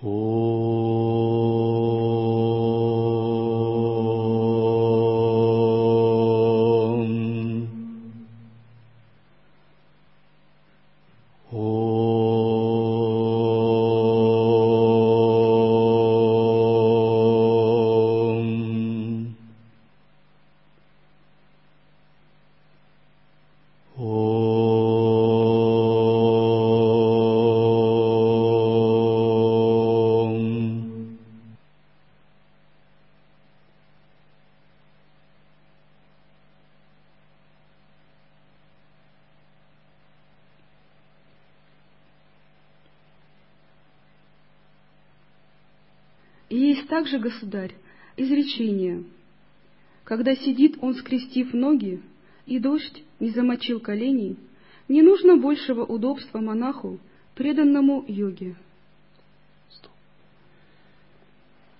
Есть также, государь, изречение. Когда сидит он, скрестив ноги, и дождь не замочил коленей, не нужно большего удобства монаху, преданному йоге.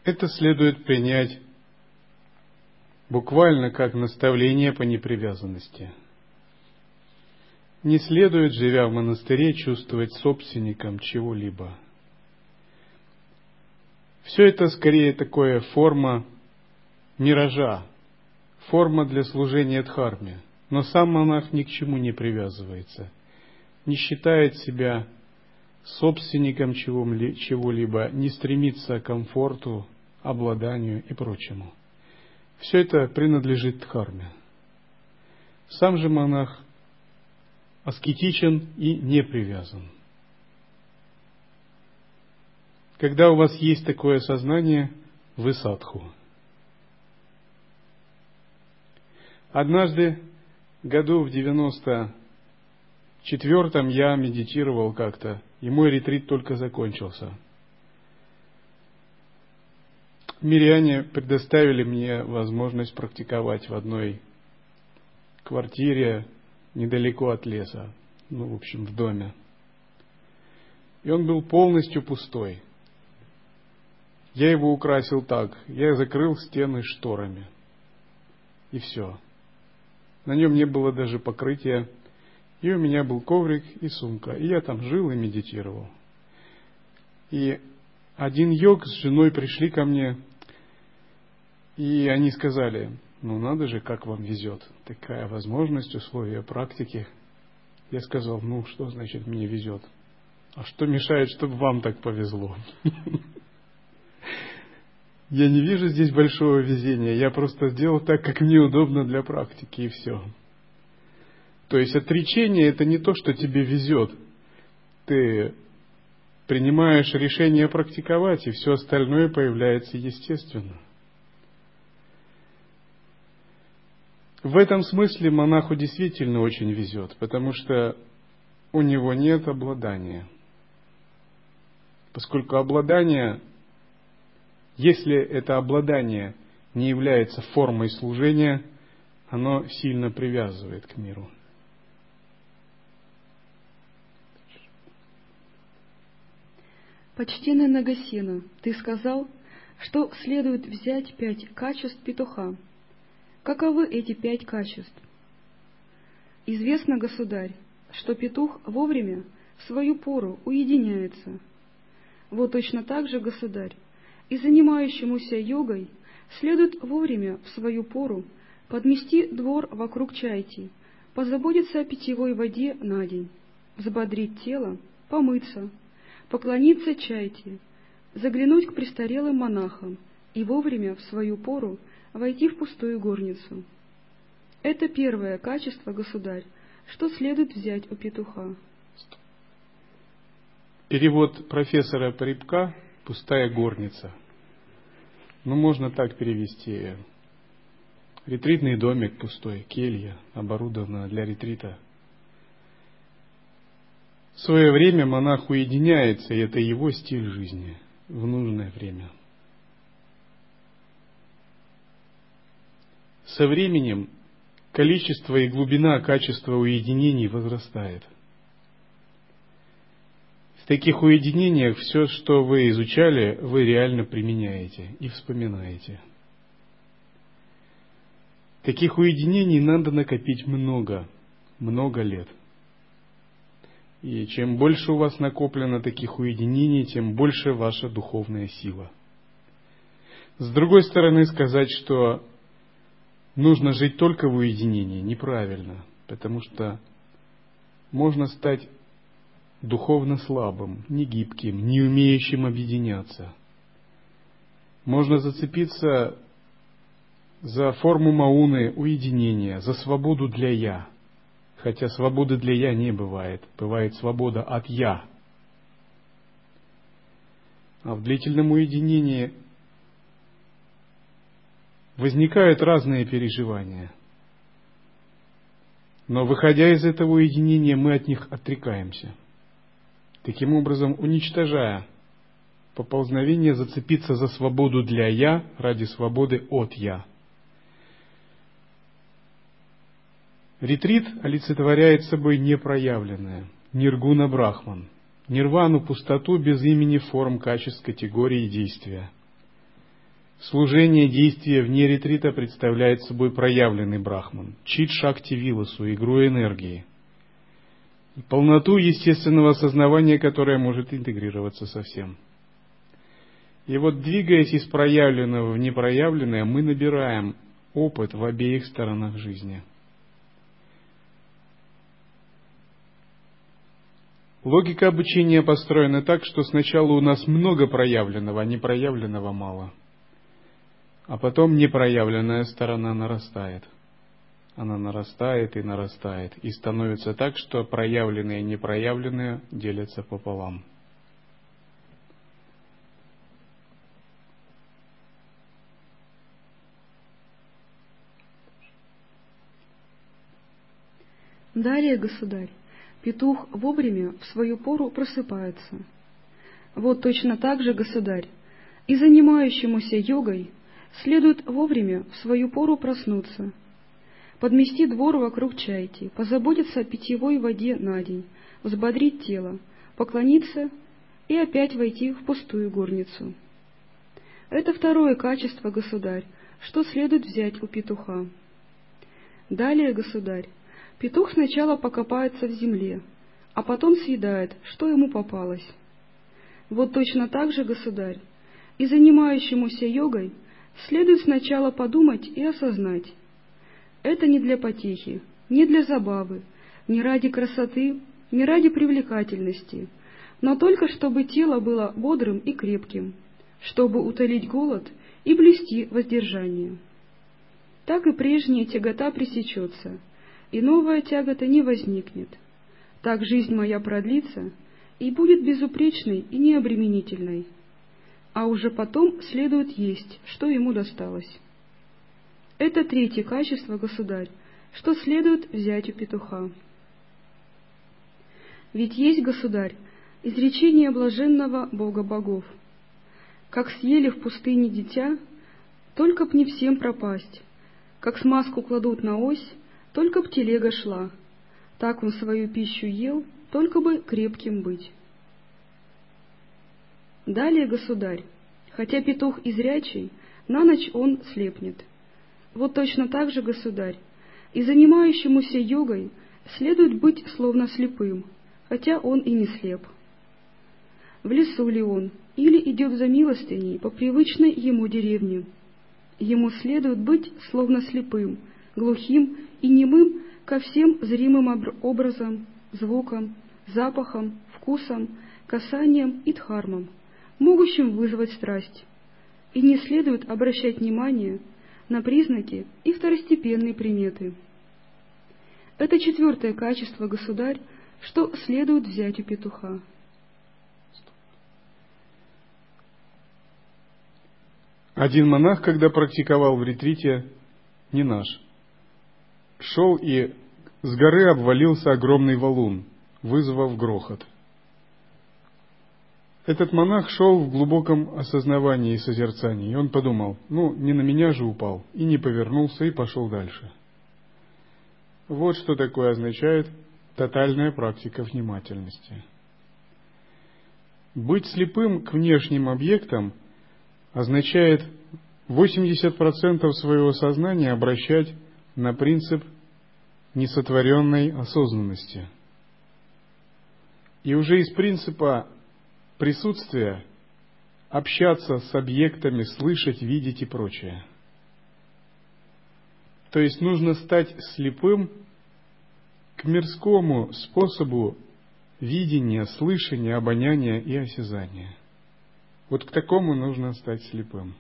Это следует принять буквально как наставление по непривязанности. Не следует, живя в монастыре, чувствовать собственником чего-либо – все это скорее такая форма миража, форма для служения Дхарме. Но сам монах ни к чему не привязывается, не считает себя собственником чего-либо, не стремится к комфорту, обладанию и прочему. Все это принадлежит Дхарме. Сам же монах аскетичен и не привязан. Когда у вас есть такое сознание, вы садху. Однажды, году в 94-м, я медитировал как-то, и мой ретрит только закончился. Миряне предоставили мне возможность практиковать в одной квартире недалеко от леса, ну, в общем, в доме. И он был полностью пустой – я его украсил так. Я закрыл стены шторами. И все. На нем не было даже покрытия. И у меня был коврик и сумка. И я там жил и медитировал. И один йог с женой пришли ко мне, и они сказали, ну надо же, как вам везет. Такая возможность, условия практики. Я сказал, ну что значит мне везет? А что мешает, чтобы вам так повезло? Я не вижу здесь большого везения. Я просто сделал так, как мне удобно для практики, и все. То есть отречение это не то, что тебе везет. Ты принимаешь решение практиковать, и все остальное появляется естественно. В этом смысле монаху действительно очень везет, потому что у него нет обладания. Поскольку обладание если это обладание не является формой служения, оно сильно привязывает к миру. Почтенный Нагасина, ты сказал, что следует взять пять качеств петуха. Каковы эти пять качеств? Известно, государь, что петух вовремя в свою пору уединяется. Вот точно так же, государь, и занимающемуся йогой следует вовремя в свою пору подмести двор вокруг чайти, позаботиться о питьевой воде на день, взбодрить тело, помыться, поклониться чайти, заглянуть к престарелым монахам и вовремя в свою пору войти в пустую горницу. Это первое качество, государь, что следует взять у петуха. Перевод профессора Парибка пустая горница. Ну, можно так перевести. Ретритный домик пустой, келья, оборудована для ретрита. В свое время монах уединяется, и это его стиль жизни в нужное время. Со временем количество и глубина качества уединений возрастает – таких уединениях все, что вы изучали, вы реально применяете и вспоминаете. Таких уединений надо накопить много, много лет. И чем больше у вас накоплено таких уединений, тем больше ваша духовная сила. С другой стороны, сказать, что нужно жить только в уединении, неправильно, потому что можно стать духовно слабым, негибким, не умеющим объединяться. Можно зацепиться за форму мауны уединения, за свободу для «я», хотя свободы для «я» не бывает, бывает свобода от «я». А в длительном уединении возникают разные переживания. Но выходя из этого уединения, мы от них отрекаемся. Таким образом, уничтожая поползновение зацепиться за свободу для «я» ради свободы от «я». Ретрит олицетворяет собой непроявленное, ниргуна брахман, нирвану, пустоту без имени форм, качеств, категории действия. Служение действия вне ретрита представляет собой проявленный брахман, чит шакти виласу, игру энергии, полноту естественного осознавания, которое может интегрироваться со всем. И вот двигаясь из проявленного в непроявленное, мы набираем опыт в обеих сторонах жизни – Логика обучения построена так, что сначала у нас много проявленного, а непроявленного мало. А потом непроявленная сторона нарастает. Она нарастает и нарастает. И становится так, что проявленные и непроявленные делятся пополам. Далее, государь, Петух вовремя в свою пору просыпается. Вот точно так же, государь, и занимающемуся йогой следует вовремя в свою пору проснуться, подмести двор вокруг чайки, позаботиться о питьевой воде на день, взбодрить тело, поклониться и опять войти в пустую горницу. Это второе качество, государь, что следует взять у петуха. Далее, государь, Петух сначала покопается в земле, а потом съедает, что ему попалось. Вот точно так же, государь, и занимающемуся йогой следует сначала подумать и осознать. Это не для потехи, не для забавы, не ради красоты, не ради привлекательности, но только чтобы тело было бодрым и крепким, чтобы утолить голод и блюсти воздержание. Так и прежняя тягота пресечется, и новая тягота не возникнет. Так жизнь моя продлится и будет безупречной и необременительной, а уже потом следует есть, что ему досталось. Это третье качество, государь, что следует взять у петуха. Ведь есть, государь, изречение блаженного Бога богов. Как съели в пустыне дитя, только б не всем пропасть, как смазку кладут на ось, только б телега шла. Так он свою пищу ел, только бы крепким быть. Далее, государь, хотя петух изрячий, на ночь он слепнет. Вот точно так же, государь, и занимающемуся йогой следует быть словно слепым, хотя он и не слеп. В лесу ли он, или идет за милостыней по привычной ему деревне, ему следует быть словно слепым, глухим и немым ко всем зримым образом, звукам, запахам, вкусам, касаниям и дхармам, могущим вызвать страсть. И не следует обращать внимание на признаки и второстепенные приметы. Это четвертое качество, государь, что следует взять у петуха. Один монах, когда практиковал в ретрите, не наш, шел и с горы обвалился огромный валун, вызвав грохот. Этот монах шел в глубоком осознавании и созерцании, и он подумал, ну, не на меня же упал, и не повернулся, и пошел дальше. Вот что такое означает тотальная практика внимательности. Быть слепым к внешним объектам означает 80% своего сознания обращать на принцип несотворенной осознанности. И уже из принципа присутствия общаться с объектами, слышать, видеть и прочее. То есть нужно стать слепым к мирскому способу видения, слышания, обоняния и осязания. Вот к такому нужно стать слепым.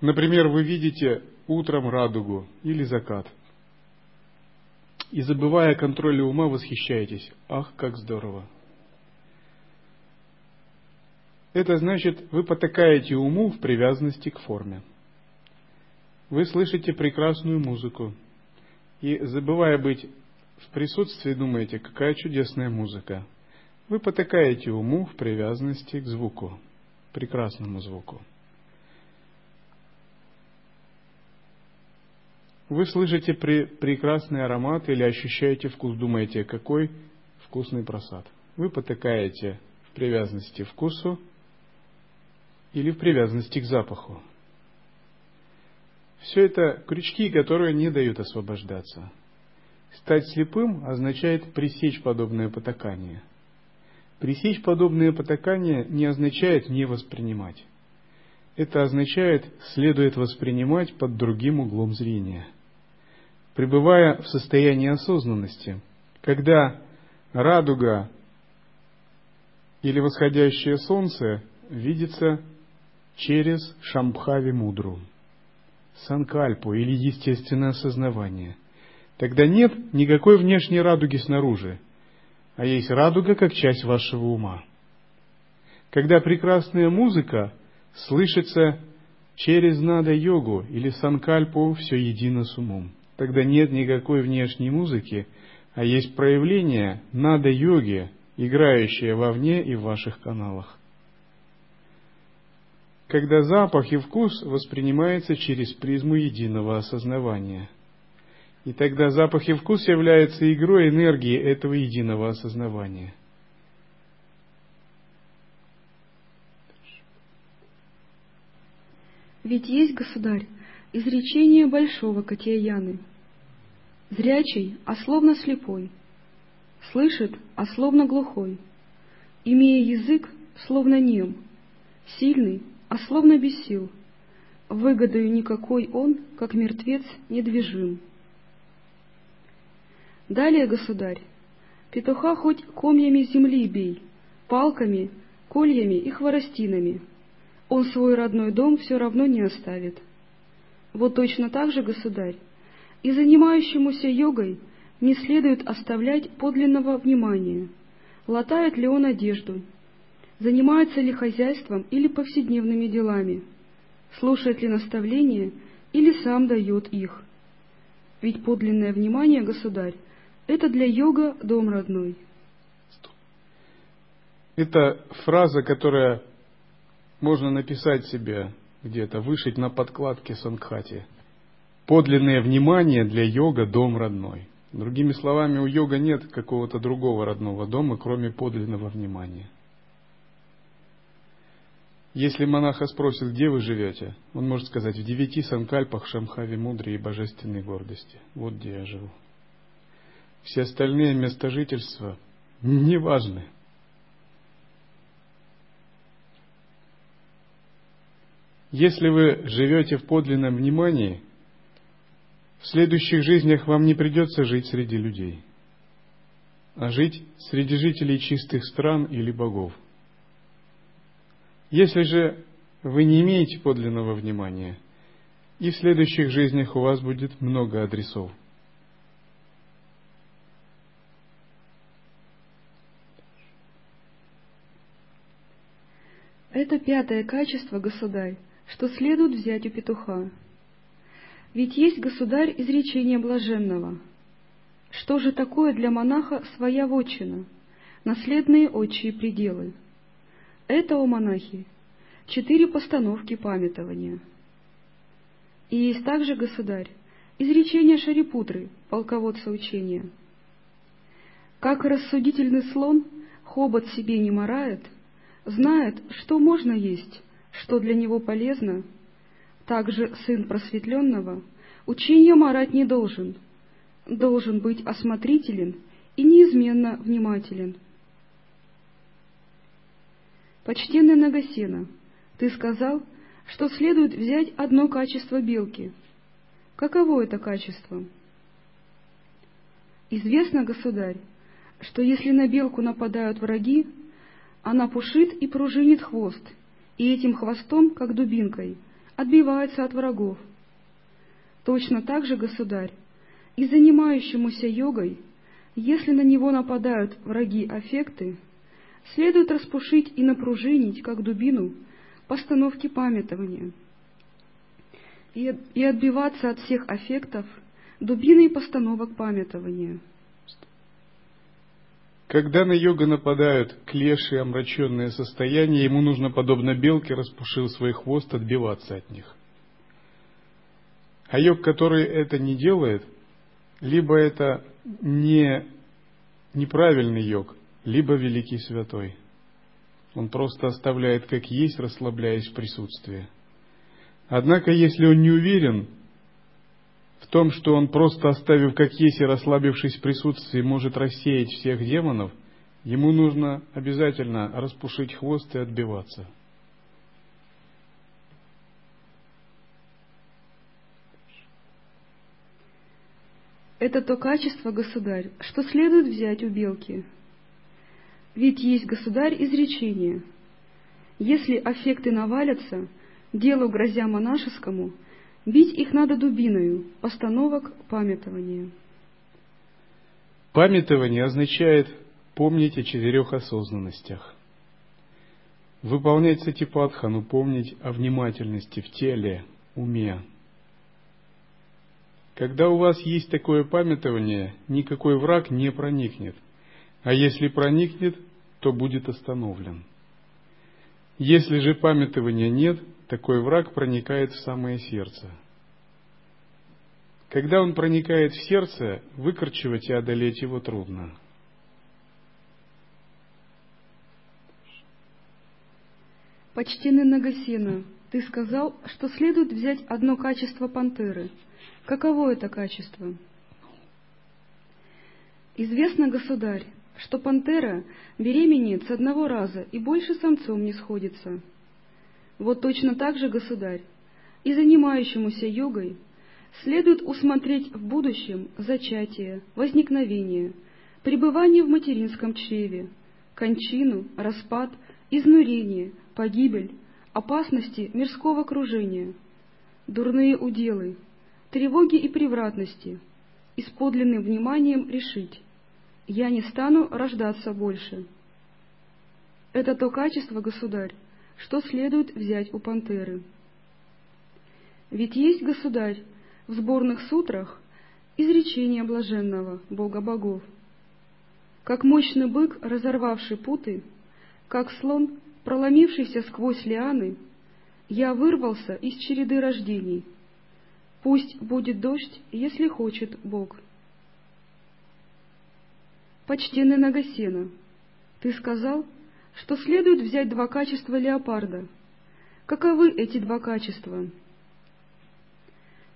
Например, вы видите утром радугу или закат. И забывая о контроле ума, восхищаетесь. Ах, как здорово! Это значит, вы потакаете уму в привязанности к форме. Вы слышите прекрасную музыку, и, забывая быть в присутствии, думаете, какая чудесная музыка. Вы потакаете уму в привязанности к звуку, прекрасному звуку. Вы слышите при, прекрасный аромат или ощущаете вкус, думаете, какой вкусный просад. Вы потакаете в привязанности вкусу или в привязанности к запаху. Все это крючки, которые не дают освобождаться. Стать слепым означает пресечь подобное потакание. Пресечь подобное потакание не означает не воспринимать. Это означает, следует воспринимать под другим углом зрения. Пребывая в состоянии осознанности, когда радуга или восходящее солнце видится через Шамбхави Мудру, Санкальпу или естественное осознавание. Тогда нет никакой внешней радуги снаружи, а есть радуга как часть вашего ума. Когда прекрасная музыка слышится через нада-йогу или санкальпу все едино с умом, тогда нет никакой внешней музыки, а есть проявление нада-йоги, играющее вовне и в ваших каналах когда запах и вкус воспринимаются через призму единого осознавания. И тогда запах и вкус являются игрой энергии этого единого осознавания. Ведь есть, государь, изречение большого Катияны. Зрячий, а словно слепой, слышит, а словно глухой, имея язык, словно нем, сильный, а словно без сил. Выгодою никакой он, как мертвец, недвижим. Далее, государь, петуха хоть комьями земли бей, палками, кольями и хворостинами, он свой родной дом все равно не оставит. Вот точно так же, государь, и занимающемуся йогой не следует оставлять подлинного внимания, латает ли он одежду, занимается ли хозяйством или повседневными делами, слушает ли наставления или сам дает их. Ведь подлинное внимание, государь, это для йога дом родной. Это фраза, которая можно написать себе где-то, вышить на подкладке Сангхати. Подлинное внимание для йога дом родной. Другими словами, у йога нет какого-то другого родного дома, кроме подлинного внимания. Если монаха спросит, где вы живете, он может сказать, в девяти санкальпах Шамхави мудрой и божественной гордости. Вот где я живу. Все остальные места жительства не важны. Если вы живете в подлинном внимании, в следующих жизнях вам не придется жить среди людей, а жить среди жителей чистых стран или богов. Если же вы не имеете подлинного внимания, и в следующих жизнях у вас будет много адресов. Это пятое качество, государь, что следует взять у петуха. Ведь есть, государь, изречение блаженного. Что же такое для монаха своя вотчина, наследные отчие пределы? Это, у монахи, четыре постановки памятования. И есть также, государь, изречение Шарипутры, полководца учения. Как рассудительный слон хобот себе не морает, знает, что можно есть, что для него полезно, также сын просветленного учение морать не должен, должен быть осмотрителен и неизменно внимателен. Почтенный Нагасена, ты сказал, что следует взять одно качество белки. Каково это качество? Известно, государь, что если на белку нападают враги, она пушит и пружинит хвост, и этим хвостом, как дубинкой, отбивается от врагов. Точно так же, государь, и занимающемуся йогой, если на него нападают враги-аффекты, следует распушить и напружинить, как дубину, постановки памятования, и, и отбиваться от всех аффектов дубиной постановок памятования. Когда на йога нападают клеши и омраченные состояния, ему нужно, подобно белке, распушил свой хвост, отбиваться от них. А йог, который это не делает, либо это не неправильный йог, либо великий святой. Он просто оставляет как есть, расслабляясь в присутствии. Однако, если он не уверен в том, что он просто оставив как есть и расслабившись в присутствии, может рассеять всех демонов, ему нужно обязательно распушить хвост и отбиваться. Это то качество, государь, что следует взять у белки – ведь есть государь изречение. Если аффекты навалятся, делу грозя монашескому, бить их надо дубиною, постановок памятования. Памятование означает помнить о четырех осознанностях. Выполнять сатипатхану, помнить о внимательности в теле, уме. Когда у вас есть такое памятование, никакой враг не проникнет – а если проникнет, то будет остановлен. Если же памятования нет, такой враг проникает в самое сердце. Когда он проникает в сердце, выкорчевать и одолеть его трудно. Почтенный Нагасина, ты сказал, что следует взять одно качество пантеры. Каково это качество? Известно, государь, что пантера беременеет с одного раза и больше самцом не сходится. Вот точно так же, государь, и занимающемуся йогой следует усмотреть в будущем зачатие, возникновение, пребывание в материнском чреве, кончину, распад, изнурение, погибель, опасности мирского окружения, дурные уделы, тревоги и превратности, и с подлинным вниманием решить, я не стану рождаться больше. Это то качество, государь, что следует взять у пантеры. Ведь есть, государь, в сборных сутрах изречение блаженного Бога богов. Как мощный бык, разорвавший путы, как слон, проломившийся сквозь лианы, я вырвался из череды рождений. Пусть будет дождь, если хочет Бог. Почтенный Нагасена, ты сказал, что следует взять два качества леопарда. Каковы эти два качества?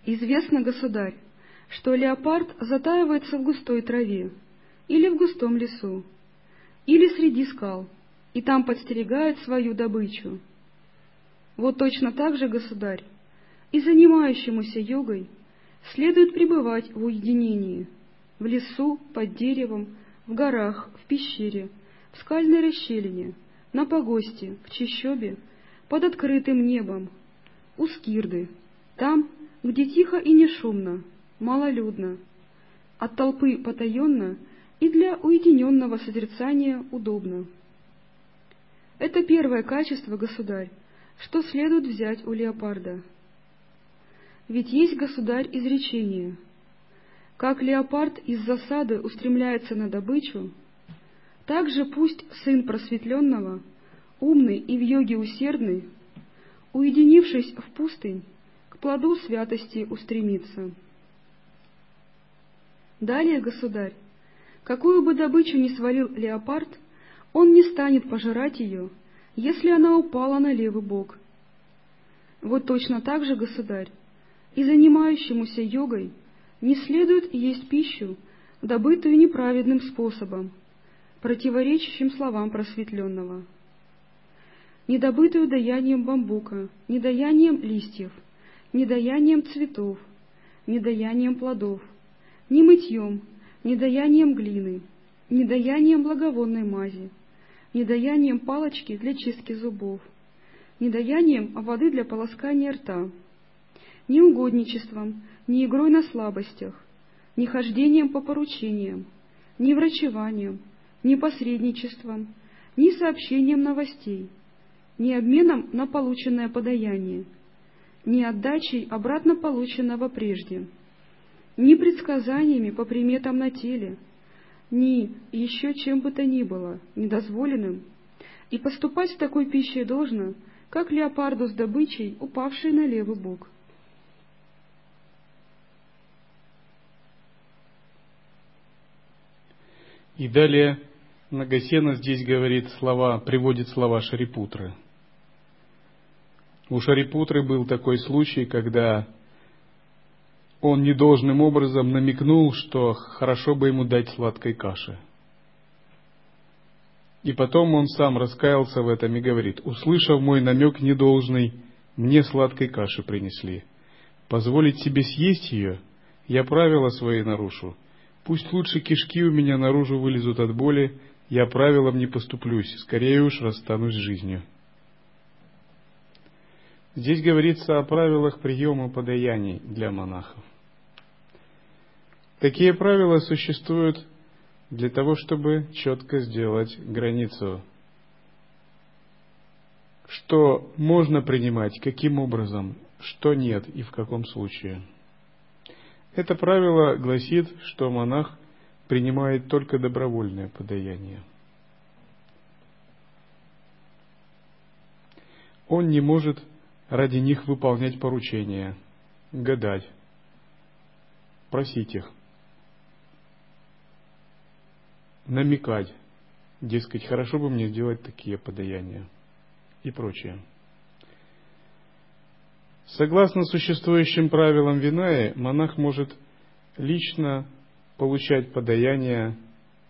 Известно, государь, что леопард затаивается в густой траве, или в густом лесу, или среди скал, и там подстерегает свою добычу. Вот точно так же, государь, и занимающемуся йогой следует пребывать в уединении, в лесу, под деревом, в горах, в пещере, в скальной расщелине, на погосте, в чащобе, под открытым небом, у скирды, там, где тихо и не шумно, малолюдно, от толпы потаенно и для уединенного созерцания удобно. Это первое качество, государь, что следует взять у леопарда. Ведь есть, государь, изречение — как леопард из засады устремляется на добычу, так же пусть сын просветленного, умный и в йоге усердный, уединившись в пустынь, к плоду святости устремится. Далее, государь, какую бы добычу ни свалил леопард, он не станет пожирать ее, если она упала на левый бок. Вот точно так же, государь, и занимающемуся йогой — не следует есть пищу, добытую неправедным способом, противоречащим словам просветленного. не добытую даянием бамбука, не даянием листьев, не даянием цветов, не даянием плодов, не мытьем, не даянием глины, не даянием благовонной мази, не даянием палочки для чистки зубов, не даянием воды для полоскания рта, ни угодничеством, ни игрой на слабостях, ни хождением по поручениям, ни врачеванием, ни посредничеством, ни сообщением новостей, ни обменом на полученное подаяние, ни отдачей обратно полученного прежде, ни предсказаниями по приметам на теле, ни еще чем бы то ни было, недозволенным, и поступать с такой пищей должно, как леопарду с добычей, упавшей на левый бок. И далее Нагасена здесь говорит слова, приводит слова Шарипутры. У Шарипутры был такой случай, когда он недолжным образом намекнул, что хорошо бы ему дать сладкой каши. И потом он сам раскаялся в этом и говорит, услышав мой намек недолжный, мне сладкой каши принесли. Позволить себе съесть ее, я правила свои нарушу, Пусть лучше кишки у меня наружу вылезут от боли, я правилам не поступлюсь, скорее уж расстанусь с жизнью. Здесь говорится о правилах приема подаяний для монахов. Такие правила существуют для того, чтобы четко сделать границу, что можно принимать, каким образом, что нет и в каком случае – это правило гласит, что монах принимает только добровольное подаяние. Он не может ради них выполнять поручения, гадать, просить их, намекать, дескать, хорошо бы мне сделать такие подаяния и прочее. Согласно существующим правилам Винаи, монах может лично получать подаяние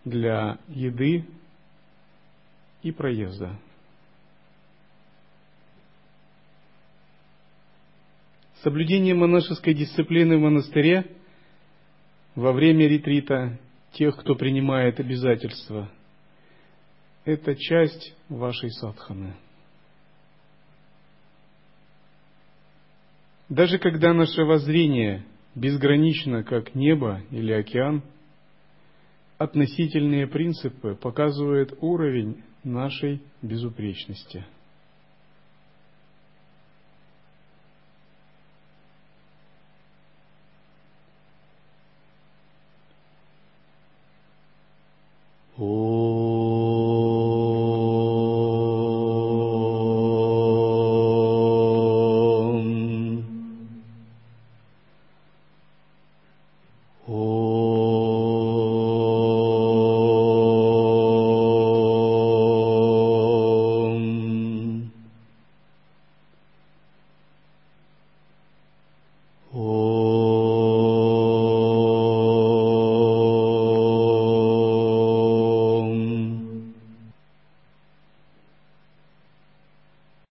для еды и проезда. Соблюдение монашеской дисциплины в монастыре во время ретрита тех, кто принимает обязательства, это часть вашей садханы – Даже когда наше воззрение безгранично, как небо или океан, относительные принципы показывают уровень нашей безупречности.